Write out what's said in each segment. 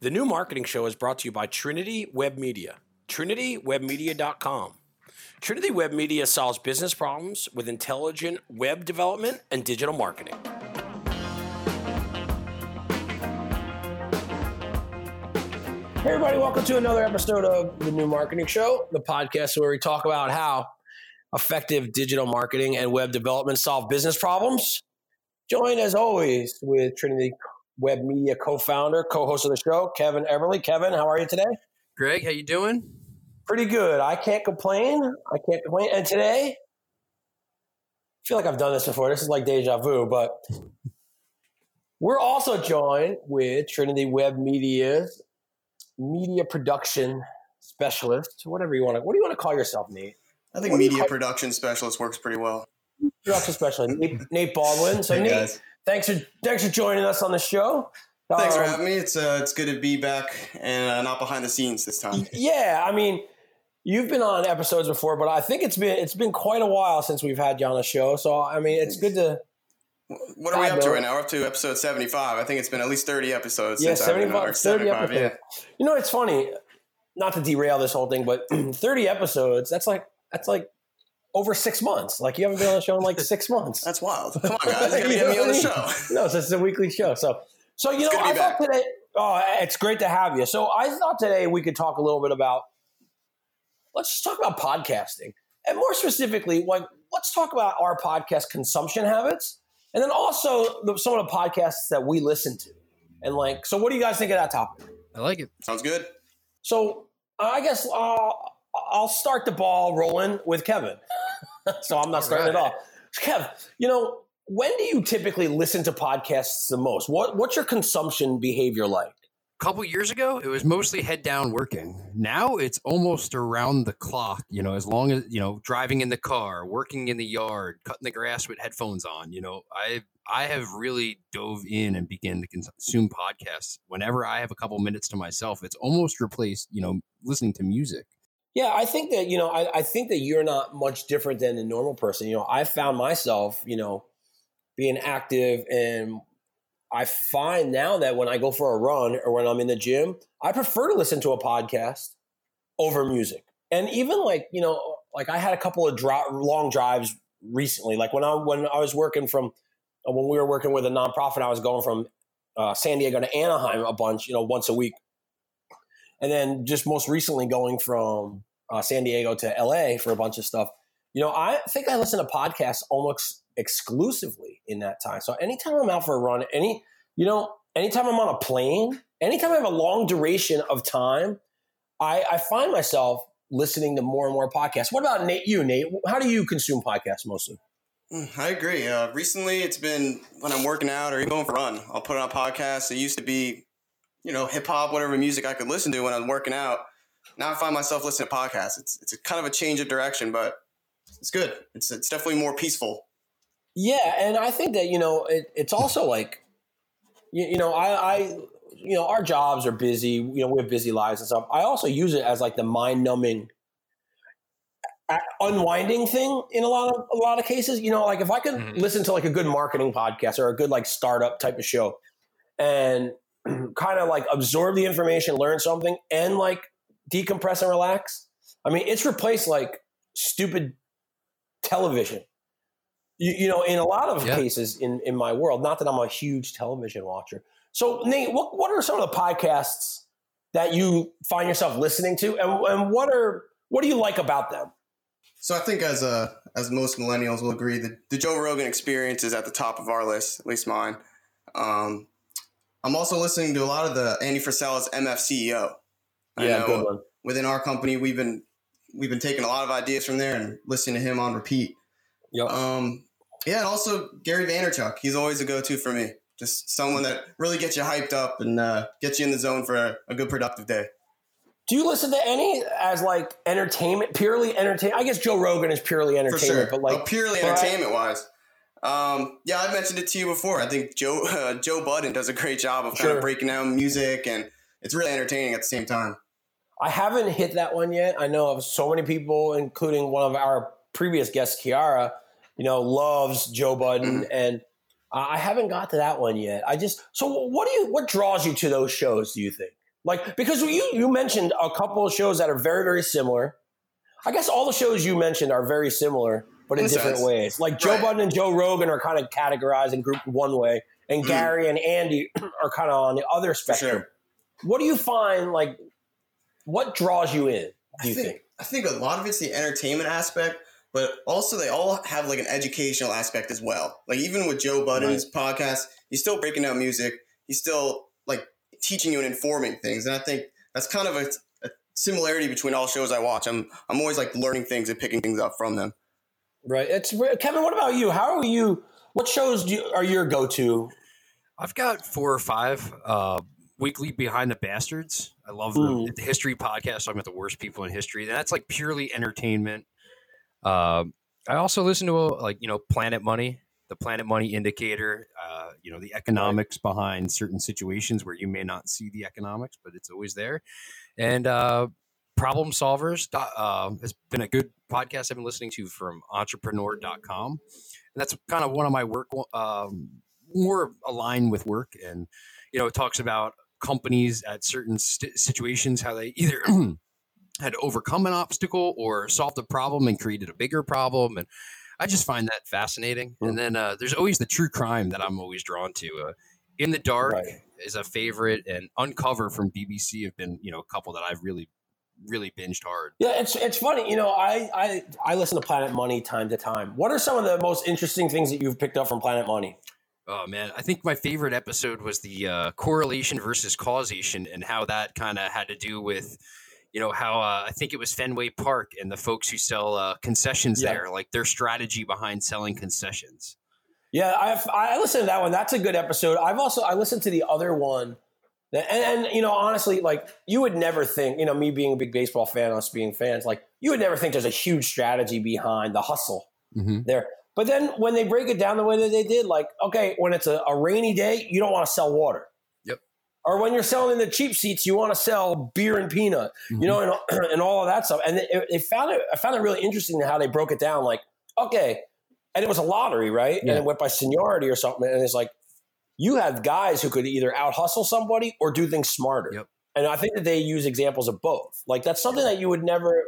The new marketing show is brought to you by Trinity Web Media. TrinityWebMedia.com. Trinity Web Media solves business problems with intelligent web development and digital marketing. Hey, everybody, welcome to another episode of the New Marketing Show, the podcast where we talk about how effective digital marketing and web development solve business problems. Join as always with Trinity Web Media co-founder, co-host of the show, Kevin Everly. Kevin, how are you today? Greg, how you doing? Pretty good. I can't complain. I can't complain. And today, I feel like I've done this before. This is like deja vu, but we're also joined with Trinity Web Media's media production specialist, whatever you want to. What do you want to call yourself, Nate? I think media production specialist works pretty well. Production specialist, Nate, Nate Baldwin. So, Hey, Nate, guys. thanks for thanks for joining us on the show. Thanks for Um, having me. It's uh, it's good to be back and uh, not behind the scenes this time. Yeah, I mean, you've been on episodes before, but I think it's been it's been quite a while since we've had you on the show. So I mean, it's good to What are we up to right now? We're up to episode seventy-five. I think it's been at least thirty episodes. yeah, since I've been 75, on, or 30 75, episodes. You know, it's funny, not to derail this whole thing, but thirty episodes. That's like that's like over six months. Like you haven't been on the show in like six months. That's wild. Come on, guys, you gotta get me on the show. no, it's just a weekly show. So, so you know, I thought back. today. Oh, it's great to have you. So, I thought today we could talk a little bit about. Let's just talk about podcasting, and more specifically, like let's talk about our podcast consumption habits, and then also the, some of the podcasts that we listen to, and like. So, what do you guys think of that topic? I like it. Sounds good. So, I guess uh, I'll start the ball rolling with Kevin. so I'm not starting right. it off. Kev, you know, when do you typically listen to podcasts the most? What What's your consumption behavior like? A couple years ago, it was mostly head down working. Now it's almost around the clock. You know, as long as you know, driving in the car, working in the yard, cutting the grass with headphones on. You know, I I have really dove in and began to consume podcasts whenever I have a couple minutes to myself. It's almost replaced, you know, listening to music. Yeah, I think that you know, I, I think that you're not much different than a normal person. You know, I found myself, you know, being active, and I find now that when I go for a run or when I'm in the gym, I prefer to listen to a podcast over music. And even like you know, like I had a couple of dri- long drives recently. Like when I when I was working from uh, when we were working with a nonprofit, I was going from uh, San Diego to Anaheim a bunch, you know, once a week, and then just most recently going from uh, San Diego to LA for a bunch of stuff. You know, I think I listen to podcasts almost exclusively in that time. So anytime I'm out for a run, any you know, anytime I'm on a plane, anytime I have a long duration of time, I, I find myself listening to more and more podcasts. What about Nate? You, Nate? How do you consume podcasts mostly? Mm, I agree. Uh, recently, it's been when I'm working out or even going for a run. I'll put on a podcast. It used to be, you know, hip hop, whatever music I could listen to when I'm working out. Now I find myself listening to podcasts. It's it's a kind of a change of direction, but it's good. It's it's definitely more peaceful. Yeah, and I think that you know it, it's also like, you, you know, I, I, you know, our jobs are busy. You know, we have busy lives and stuff. I also use it as like the mind numbing, unwinding thing in a lot of a lot of cases. You know, like if I could Mhm. listen to like a good marketing podcast or a good like startup type of show, and kind of like absorb the information, learn something, and like decompress and relax. I mean, it's replaced like stupid television. You, you know, in a lot of Yeah. cases in, in my world, not that I'm a huge television watcher. So, Nate, what, what are some of the podcasts that you find yourself listening to, and, and what are what do you like about them? So I think as uh, as most millennials will agree, the, the Joe Rogan experience is at the top of our list, at least mine. Um, I'm also listening to a lot of the Andy Frisella's MF CEO. I know good one. within our company we've been we've been taking a lot of ideas from there and listening to him on repeat. Yep. Um, yeah, and also Gary Vaynerchuk. He's always a go-to for me. Just someone that really gets you hyped up and uh, gets you in the zone for a, a good productive day. Do you listen to any as like entertainment, purely entertainment? I guess Joe Rogan is purely entertainment, sure. but like Uh, purely entertainment wise. Um, yeah, I've mentioned it to you before. I think Joe uh, Joe Budden does a great job of kind Sure. of breaking down music, and it's really entertaining at the same time. I haven't hit that one yet. I know of so many people, including one of our previous guests, Kiara, you know, loves Joe Budden, and I haven't got to that one yet. I just so what do you what draws you to those shows? Do you think? Like because you you mentioned a couple of shows that are very very similar. I guess all the shows you mentioned are very similar, but in, different ways. Like Joe Right. Budden and Joe Rogan are kind of categorized and grouped one way, and Mm. Gary and Andy are kind of on the other spectrum. sure. What do you find like? What draws you in? Do you I think, think? I think a lot of it's the entertainment aspect, but also they all have like an educational aspect as well. Like even with Joe Budden's podcast, he's still breaking out music. He's still like teaching you and informing things, and I think that's kind of a, a similarity between all shows I watch. I'm I'm always like learning things and picking things up from them. Right. It's Kevin. What about you? How are you? What shows do you, are your go to? I've got four or five uh, weekly behind the bastards. I love the, Mm. the history podcast talking about the worst people in history. And that's like purely entertainment. Um, I also listen to uh, like you know Planet Money, the Planet Money Indicator. Uh, you know the economics behind certain situations where you may not see the economics, but it's always there. And uh, Problem Solvers uh, has been a good podcast I've been listening to from Entrepreneur.com, and that's kind of one of my work. Um, more aligned with work and you know it talks about companies at certain st- situations how they either had to overcome an obstacle or solved a problem and created a bigger problem and i just find that fascinating and then uh, there's always the true crime that i'm always drawn to uh, in the dark Right. is a favorite and uncover from bbc have been you know a couple that i've really really binged hard Yeah, it's it's funny. You know, I I I listen to Planet Money time to time. What are some of the most interesting things that you've picked up from Planet Money? Oh man, I think my favorite episode was the uh, correlation versus causation, and how that kind of had to do with, you know, how uh, I think it was Fenway Park and the folks who sell uh, concessions Yeah. there, like their strategy behind selling concessions. Yeah, I've I listened to that one. That's a good episode. I've also I listened to the other one. that- And, and you know, honestly, like you would never think, you know, me being a big baseball fan, us being fans, like you would never think there's a huge strategy behind the hustle Mm-hmm. there. But then when they break it down the way that they did, like, okay, when it's a, a rainy day, you don't want to sell water. Yep. Or when you're selling in the cheap seats, you want to sell beer and peanut, you mm-hmm. know, and, and all of that stuff. And they, they found it, I found it really interesting how they broke it down. Like, okay, and it was a lottery, right? Yeah. And it went by seniority or something. And it's like, you have guys who could either out hustle somebody or do things smarter. Yep. And I think that they use examples of both. Like, that's something that you would never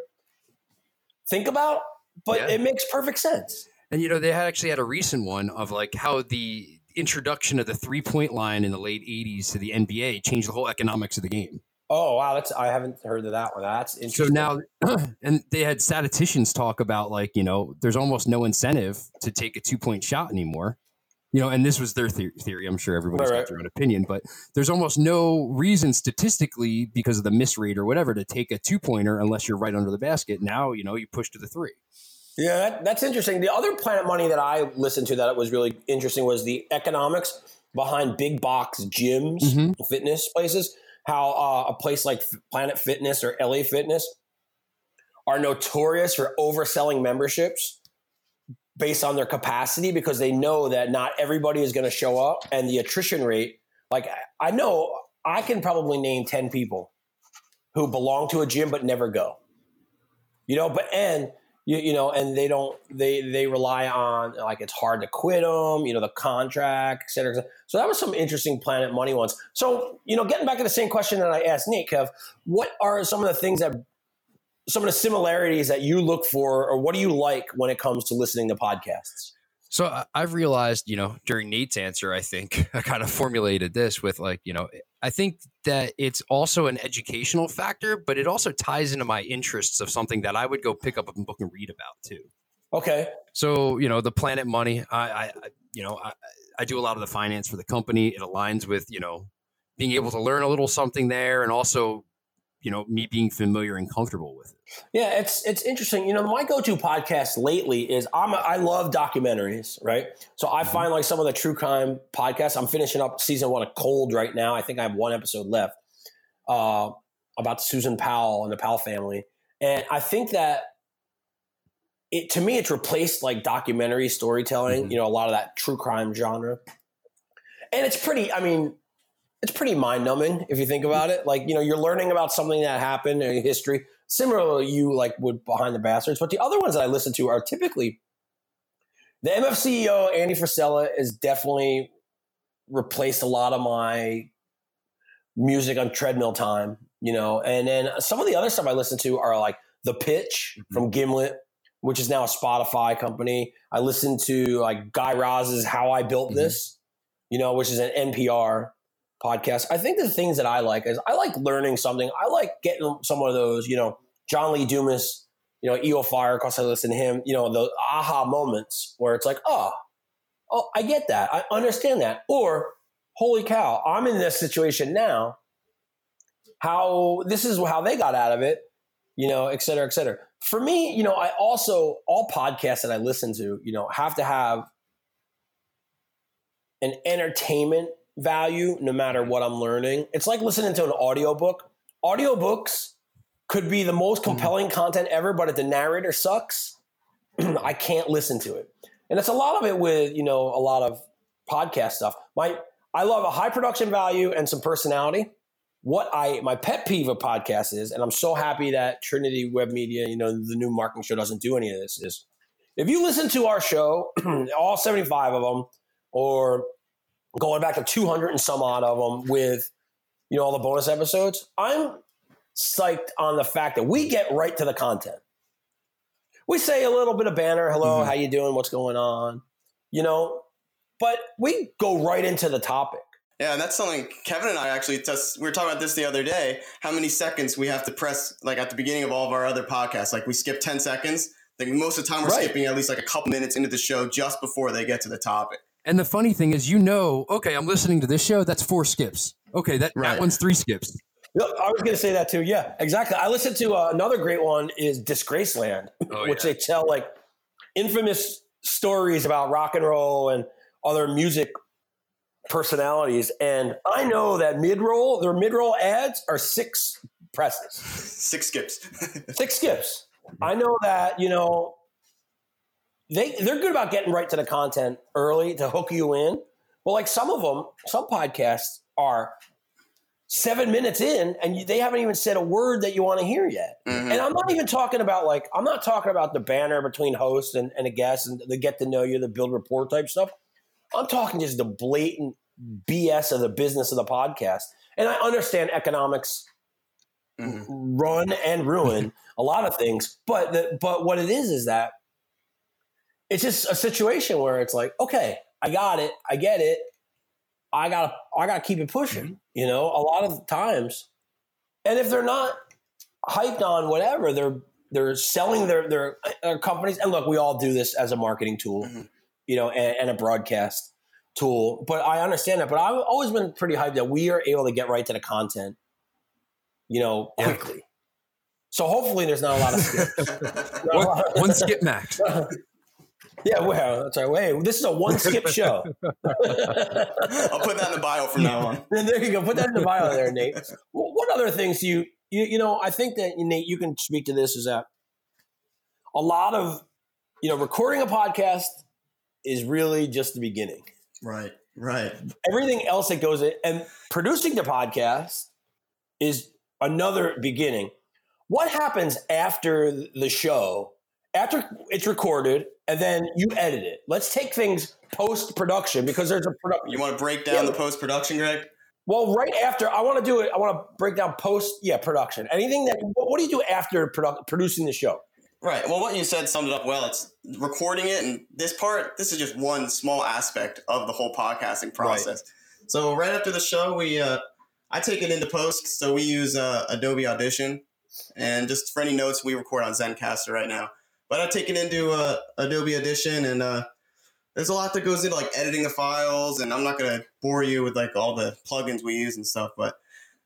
think about, but Yeah. it makes perfect sense. And you know, they had actually had a recent one of like how the introduction of the three point line in the late '80s to the NBA changed the whole economics of the game. Oh wow, that's I haven't heard of that one. That's interesting. So now, and they had statisticians talk about like you know, there's almost no incentive to take a two point shot anymore. You know, and this was their theory. I'm sure everybody's Right, got their own opinion, but there's almost no reason statistically because of the miss rate or whatever to take a two pointer unless you're right under the basket. Now you know you push to the three. Yeah, that, that's interesting. The other Planet Money that I listened to that was really interesting was the economics behind big box gyms, Mhm. fitness places. How uh, a place like Planet Fitness or LA Fitness are notorious for overselling memberships based on their capacity because they know that not everybody is going to show up and the attrition rate. Like I- I know I can probably name ten people who belong to a gym but never go. You know, but and you, you know, and they don't they they rely on like it's hard to quit them. You know, the contract, et cetera, et cetera. So that was some interesting Planet Money ones. So you know, getting back to the same question that I asked Nate, Kev, what are some of the things that some of the similarities that you look for, or what do you like when it comes to listening to podcasts? So I've realized, you know, during Nate's answer, I think I kind of formulated this with like, you know, I think that it's also an educational factor, but it also ties into my interests of something that I would go pick up a book and read about too. Okay, So, you know, the Planet Money, I, I I- you know, I, I do a lot of the finance for the company. It aligns with, you know, being able to learn a little something there and also, you know, me being familiar and comfortable with it. Yeah, it's it's interesting. You know, my go-to podcast lately is I'm a, I love documentaries, right? So I find like some of the true crime podcasts. I'm finishing up season one of Cold right now. I think I have one episode left uh, about Susan Powell and the Powell family, and I think that it to me it's replaced like documentary storytelling. Mhm. You know, a lot of that true crime genre, and it's pretty. I mean, it's pretty mind numbing if you think about it. Like, you know, you're learning about something that happened in history, Similarly, you like would behind the bastards. But the other ones that I listen to are typically the MF CEO Andy Frisella is definitely replaced a lot of my music on treadmill time, you know. And then some of the other stuff I listen to are like The Pitch Mhm. from Gimlet, which is now a Spotify company. I listen to like Guy Raz's How I Built Mhm. This, you know, which is an NPR podcast. I think the things that I like is I like learning something. I like getting some of those, you know, John Lee Dumas, you know, EO Fire, because I listen to him, you know, the aha moments where it's like, oh, oh, I get that. I understand that. Or, holy cow, I'm in this situation now. How this is how they got out of it, you know, et cetera, et cetera. For me, you know, I also all podcasts that I listen to, you know, have to have an entertainment value no matter what I'm learning. It's like listening to an audiobook. Audiobooks could be the most mm-hmm. compelling content ever, but if the narrator sucks, I can't listen to it. And it's a lot of it with, you know, a lot of podcast stuff. My I love a high production value and some personality. What I my pet peeve of podcasts is, and I'm so happy that Trinity Web Media, you know, the new marketing show doesn't do any of this, is if you listen to our show, all 75 of them, or going back to 200 and some odd of them with, you know, all the bonus episodes, I'm psyched on the fact that we get right to the content. We say a little bit of banner, hello, Mhm. how you doing, what's going on, you know, but we go right into the topic. Yeah, and that's something Kevin and I actually just we were talking about this the other day. How many seconds we have to press like at the beginning of all of our other podcasts? Like we skip ten seconds. Like most of the time we're Right. skipping at least like a couple minutes into the show just before they get to the topic. And the funny thing is, you know, okay, I'm listening to this show. That's four skips. Okay, that, Right. that one's three skips. Yep, I was going to say that too. Yeah, exactly. I listened to uh, another great one is Disgraceland, Oh, which yeah. they tell like infamous stories about rock and roll and other music personalities. And I know that mid roll, their mid roll ads are six presses, Six skips. six skips. I know that you know they they're good about getting right to the content early to hook you in. Well, like some of them, some podcasts are seven minutes in and you, they haven't even said a word that you want to hear yet. Mhm. And I'm not even talking about like I'm not talking about the banner between host and, and a guest and the get to know you, the build rapport type stuff. I'm talking just the blatant BS of the business of the podcast. And I understand economics Mhm. run and ruin a lot of things, but the, but what it is is that it's just a situation where it's like, okay, I got it, I get it, I gotta I gotta keep it pushing. You know, a lot of times, and if they're not hyped on whatever, they're they're selling their their, their companies. And look, we all do this as a marketing tool, Mhm. you know, and, and a broadcast tool. But I understand that. But I've always been pretty hyped that we are able to get right to the content, you know, Yeah. quickly. So hopefully, there's not a lot of skips. One, of- one skip max. yeah, well, that's right. Wait, this is a one skip show. I'll put that in the bio from now on. And there you go. Put that in the bio there, Nate. Well, what other things do you, you, you know, I think that, Nate, you can speak to this is that a lot of, you know, recording a podcast is really just the beginning. Right. Right. Everything else that goes in, and producing the podcast is another beginning. What happens after the show, after it's recorded, and then you edit it? Let's take things post production because there's a production. You want to break down Yeah. the post production, Greg? Well, right after I want to do it, I want to break down post, yeah, production. Anything that what, what do you do after produ- producing the show? Right. Well, what you said summed it up well. It's recording it, and this part, this is just one small aspect of the whole podcasting process. So right after the show, we, uh, I take it into post. So we use uh, Adobe Audition, and just for any notes, we record on Zencastr right now. But I take it into uh, Adobe Audition, and uh, there's a lot that goes into like editing the files, and I'm not gonna bore you with like all the plugins we use and stuff, but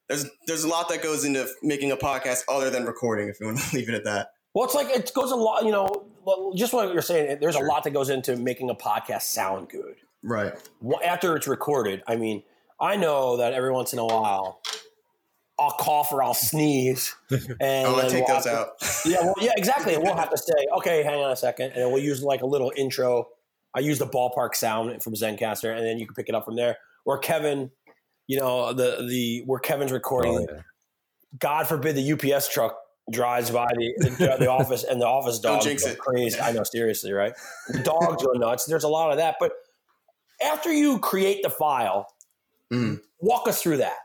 there's there's a lot that goes into making a podcast other than recording. If you want to leave it at that. Well, it's like it goes a lot. You know, just what you're saying. There's Sure. a lot that goes into making a podcast sound good Right. After it's recorded. I mean, I know that every once in a while, I'll cough or I'll sneeze, and Oh, I then take we'll those to- out. yeah, well, yeah, exactly. And we'll have to say, okay, hang on a second, and we'll use like a little intro. I use the ballpark sound from Zencastr, and then you can pick it up from there. Or Kevin, you know, the the where Kevin's recording. Oh, yeah. God forbid the UPS truck drives by the the, the office and the office dogs go it. crazy. I know, seriously, right? The dogs go nuts. There's a lot of that, but after you create the file, Mhm. walk us through that.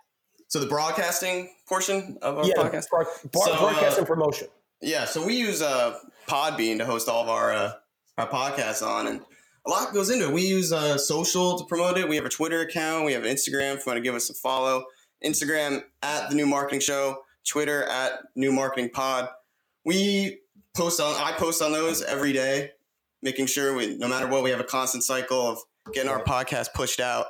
So the broadcasting portion of our yeah, podcast. bar- bar- So, uh, and promotion. Yeah, so we use uh, Podbean to host all of our uh, our podcasts on, and a lot goes into it. We use uh, social to promote it. We have a Twitter account. We have Instagram. If you want to give us a follow, Instagram at the New Marketing Show, Twitter at New Marketing Pod. We post on. I post on those every day, making sure we, no matter what, we have a constant cycle of getting our podcast pushed out.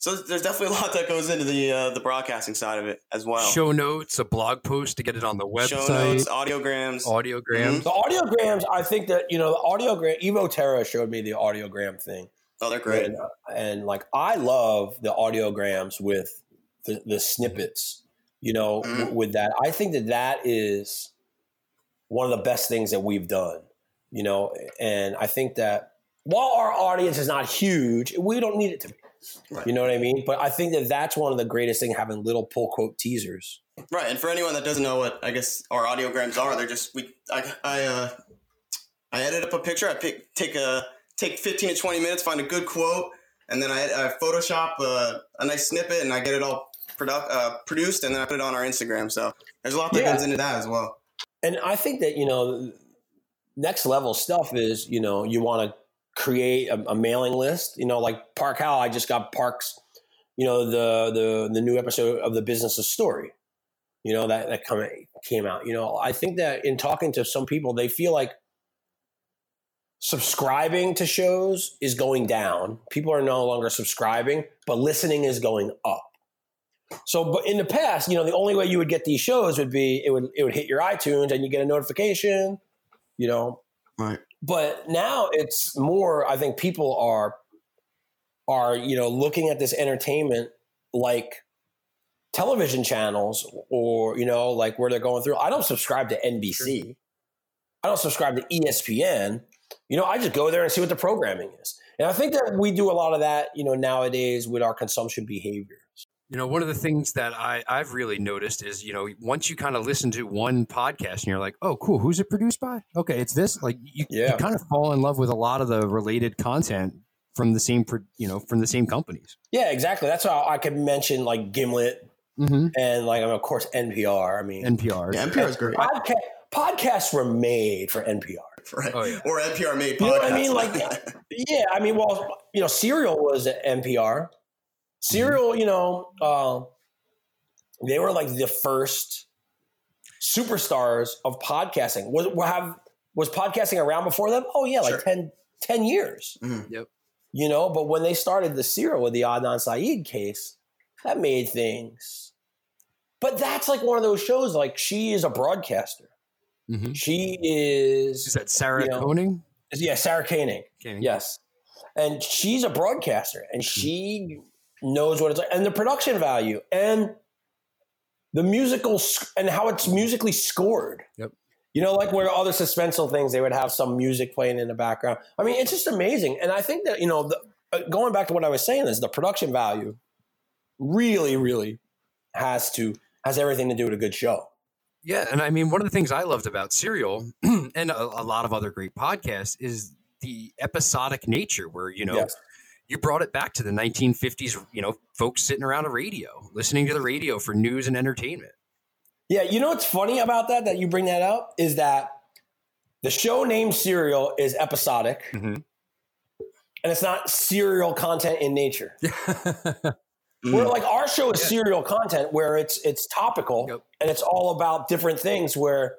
So there's definitely a lot that goes into the uh, the broadcasting side of it as well. Show notes, a blog post to get it on the Show website, notes, audiograms. audiograms. The audiograms, I think that you know the audiogram. Evo Terra showed me the audiogram thing, Oh, they're great. and, uh, and like I love the audiograms with the, the snippets. You know, Mhm. w- with that, I think that that is one of the best things that we've done. You know, and I think that while our audience is not huge, we don't need it to be. Right. You know what I mean? But I think that that's one of the greatest things having little pull quote teasers. Right, and for anyone that doesn't know what I guess our audiograms are, they're just we I I uh I edit up a picture. I pick take a take fifteen to twenty minutes, find a good quote, and then I, I Photoshop a, a nice snippet, and I get it all produ- uh, produced, and then I put it on our Instagram. So there's a lot that Yeah. goes into that as well. and I think that you know, next level stuff is you know you want to create a, a mailing list. You know, like Park Howell, I just got Parks. You know the the the new episode of the Business of Story. You know that that come, came out. You know, I think that in talking to some people, they feel like subscribing to shows is going down. People are no longer subscribing, but listening is going up. So, but in the past, you know, the only way you would get these shows would be it would it would hit your iTunes and you get a notification, you know. Right. But now it's more. I think people are are you know looking at this entertainment like television channels or you know like where they're going through. I don't subscribe to NBC. I don't subscribe to ESPN. You know, I just go there and see what the programming is. And I think that we do a lot of that, you know, nowadays with our consumption behaviors. You know, one of the things that I, I've really noticed is, you know, once you kind of listen to one podcast and you're like, oh, cool, who's it produced by? Okay, it's this. Like, you, Yeah. you kind of fall in love with a lot of the related content from the same, you know, from the same companies. Yeah, exactly. That's how I could mention like Gimlet Mm-hmm. and like of course NPR. I mean, NPR. Yeah, NPR is great. podca- podcasts were made for NPR. Right. Oh, yeah. Or NPR made podcasts. You know what I mean? Like- Yeah, I mean, well, you know, Serial was at NPR. Serial, you know, uh, they were like the first superstars of podcasting. Was have was podcasting around before them? Oh yeah, like Sure. 10, 10 years. Mhm. Yep. You know, but when they started the Serial with the Adnan Syed case, that made things. But that's like one of those shows. Like she is a broadcaster. Mm-hmm. She is Is that Sarah You know, Koenig? yeah Sarah Koenig. Koenig. Yes. And she's a broadcaster and she knows what it's like. And the production value and the musical sc- and how it's musically scored. Yep. You know, like where other suspenseful things, they would have some music playing in the background. I mean, it's just amazing. And I think that, you know, the, uh, going back to what I was saying is the production value really, really has to, has everything to do with a good show. Yeah, and I mean, one of the things I loved about Serial and a, a lot of other great podcasts is the episodic nature, where you know Yes. You brought it back to the 1950s. You know, folks sitting around a radio, listening to the radio for news and entertainment. Yeah, you know what's funny about that? That you bring that up is that the show name Serial is episodic, Mhm. and it's not serial content in nature. Mm. Where like our show is Yeah. serial content, where it's it's topical Yep. and it's all about different things. Where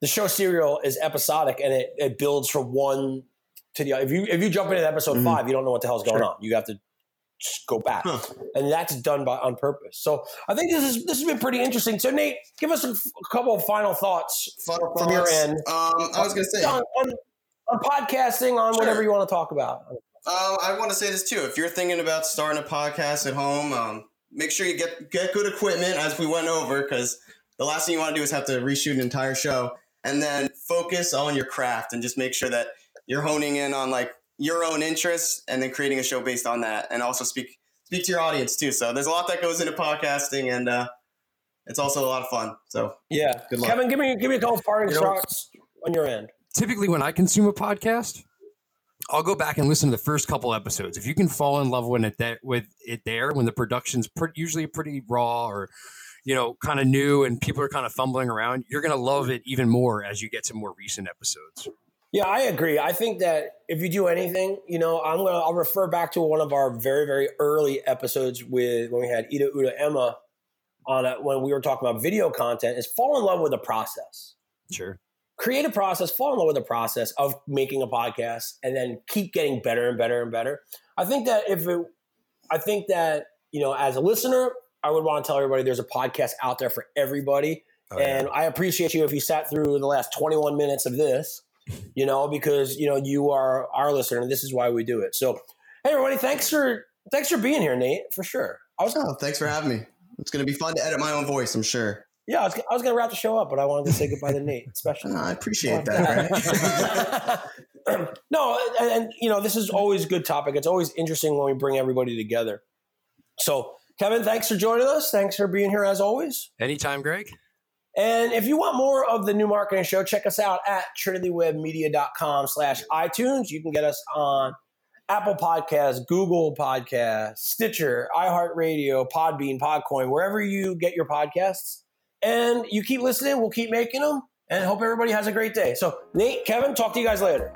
the show Serial is episodic and it, it builds from one to the. If you if you jump into episode Mhm. five, you don't know what the hell's going Sure. on. You have to just go back, Huh. and that's done by on purpose. So I think this is this has been pretty interesting. So Nate, give us a, f- a couple of final thoughts Final from your end. Um, I was gonna say. on, on, on podcasting, on Sure. whatever you want to talk about. Uh, I want to say this too. If you're thinking about starting a podcast at home, um, make sure you get get good equipment, as we went over, because the last thing you want to do is have to reshoot an entire show. And then focus on your craft and just make sure that you're honing in on like your own interests, and then creating a show based on that, and also speak speak to your audience too. So there's a lot that goes into podcasting, and uh, it's also a lot of fun. So Yeah, Good luck. Kevin, give me give me a couple of parting shots on your end. Typically, when I consume a podcast, I'll go back and listen to the first couple episodes. If you can fall in love with it there, with it there when the production's pre- usually pretty raw or you know kind of new and people are kind of fumbling around, you're gonna love it even more as you get to more recent episodes. Yeah, I agree. I think that if you do anything, you know, I'm gonna I'll refer back to one of our very very early episodes with when we had Ida Uda Emma on it when we were talking about video content. Is fall in love with the process. Sure. Create a process, fall in love with the process of making a podcast, and then keep getting better and better and better. I think that if it, I think that you know, as a listener, I would want to tell everybody there's a podcast out there for everybody. Oh, yeah. and I appreciate you if you sat through the last 21 minutes of this you know, because you know you are our listener, and this is why we do it. So, hey, everybody, thanks for thanks for being here, Nate, for sure. I was, Oh, thanks for having me. It's going to be fun to edit my own voice, I'm sure. yeah, I was, I was gonna wrap the show up, but I wanted to say goodbye to Nate, especially. Oh, I appreciate that, right? no, and, and you know, this is always a good topic. It's always interesting when we bring everybody together. So, Kevin, thanks for joining us. Thanks for being here as always. Anytime, Greg. And if you want more of the new marketing show, check us out at trinitywebmedia.com slash iTunes. You can get us on Apple Podcasts, Google Podcasts, Stitcher, iHeartRadio, Podbean, Podcoin, wherever you get your podcasts. And you keep listening, we'll keep making them, and hope everybody has a great day. So, Nate, Kevin, talk to you guys later.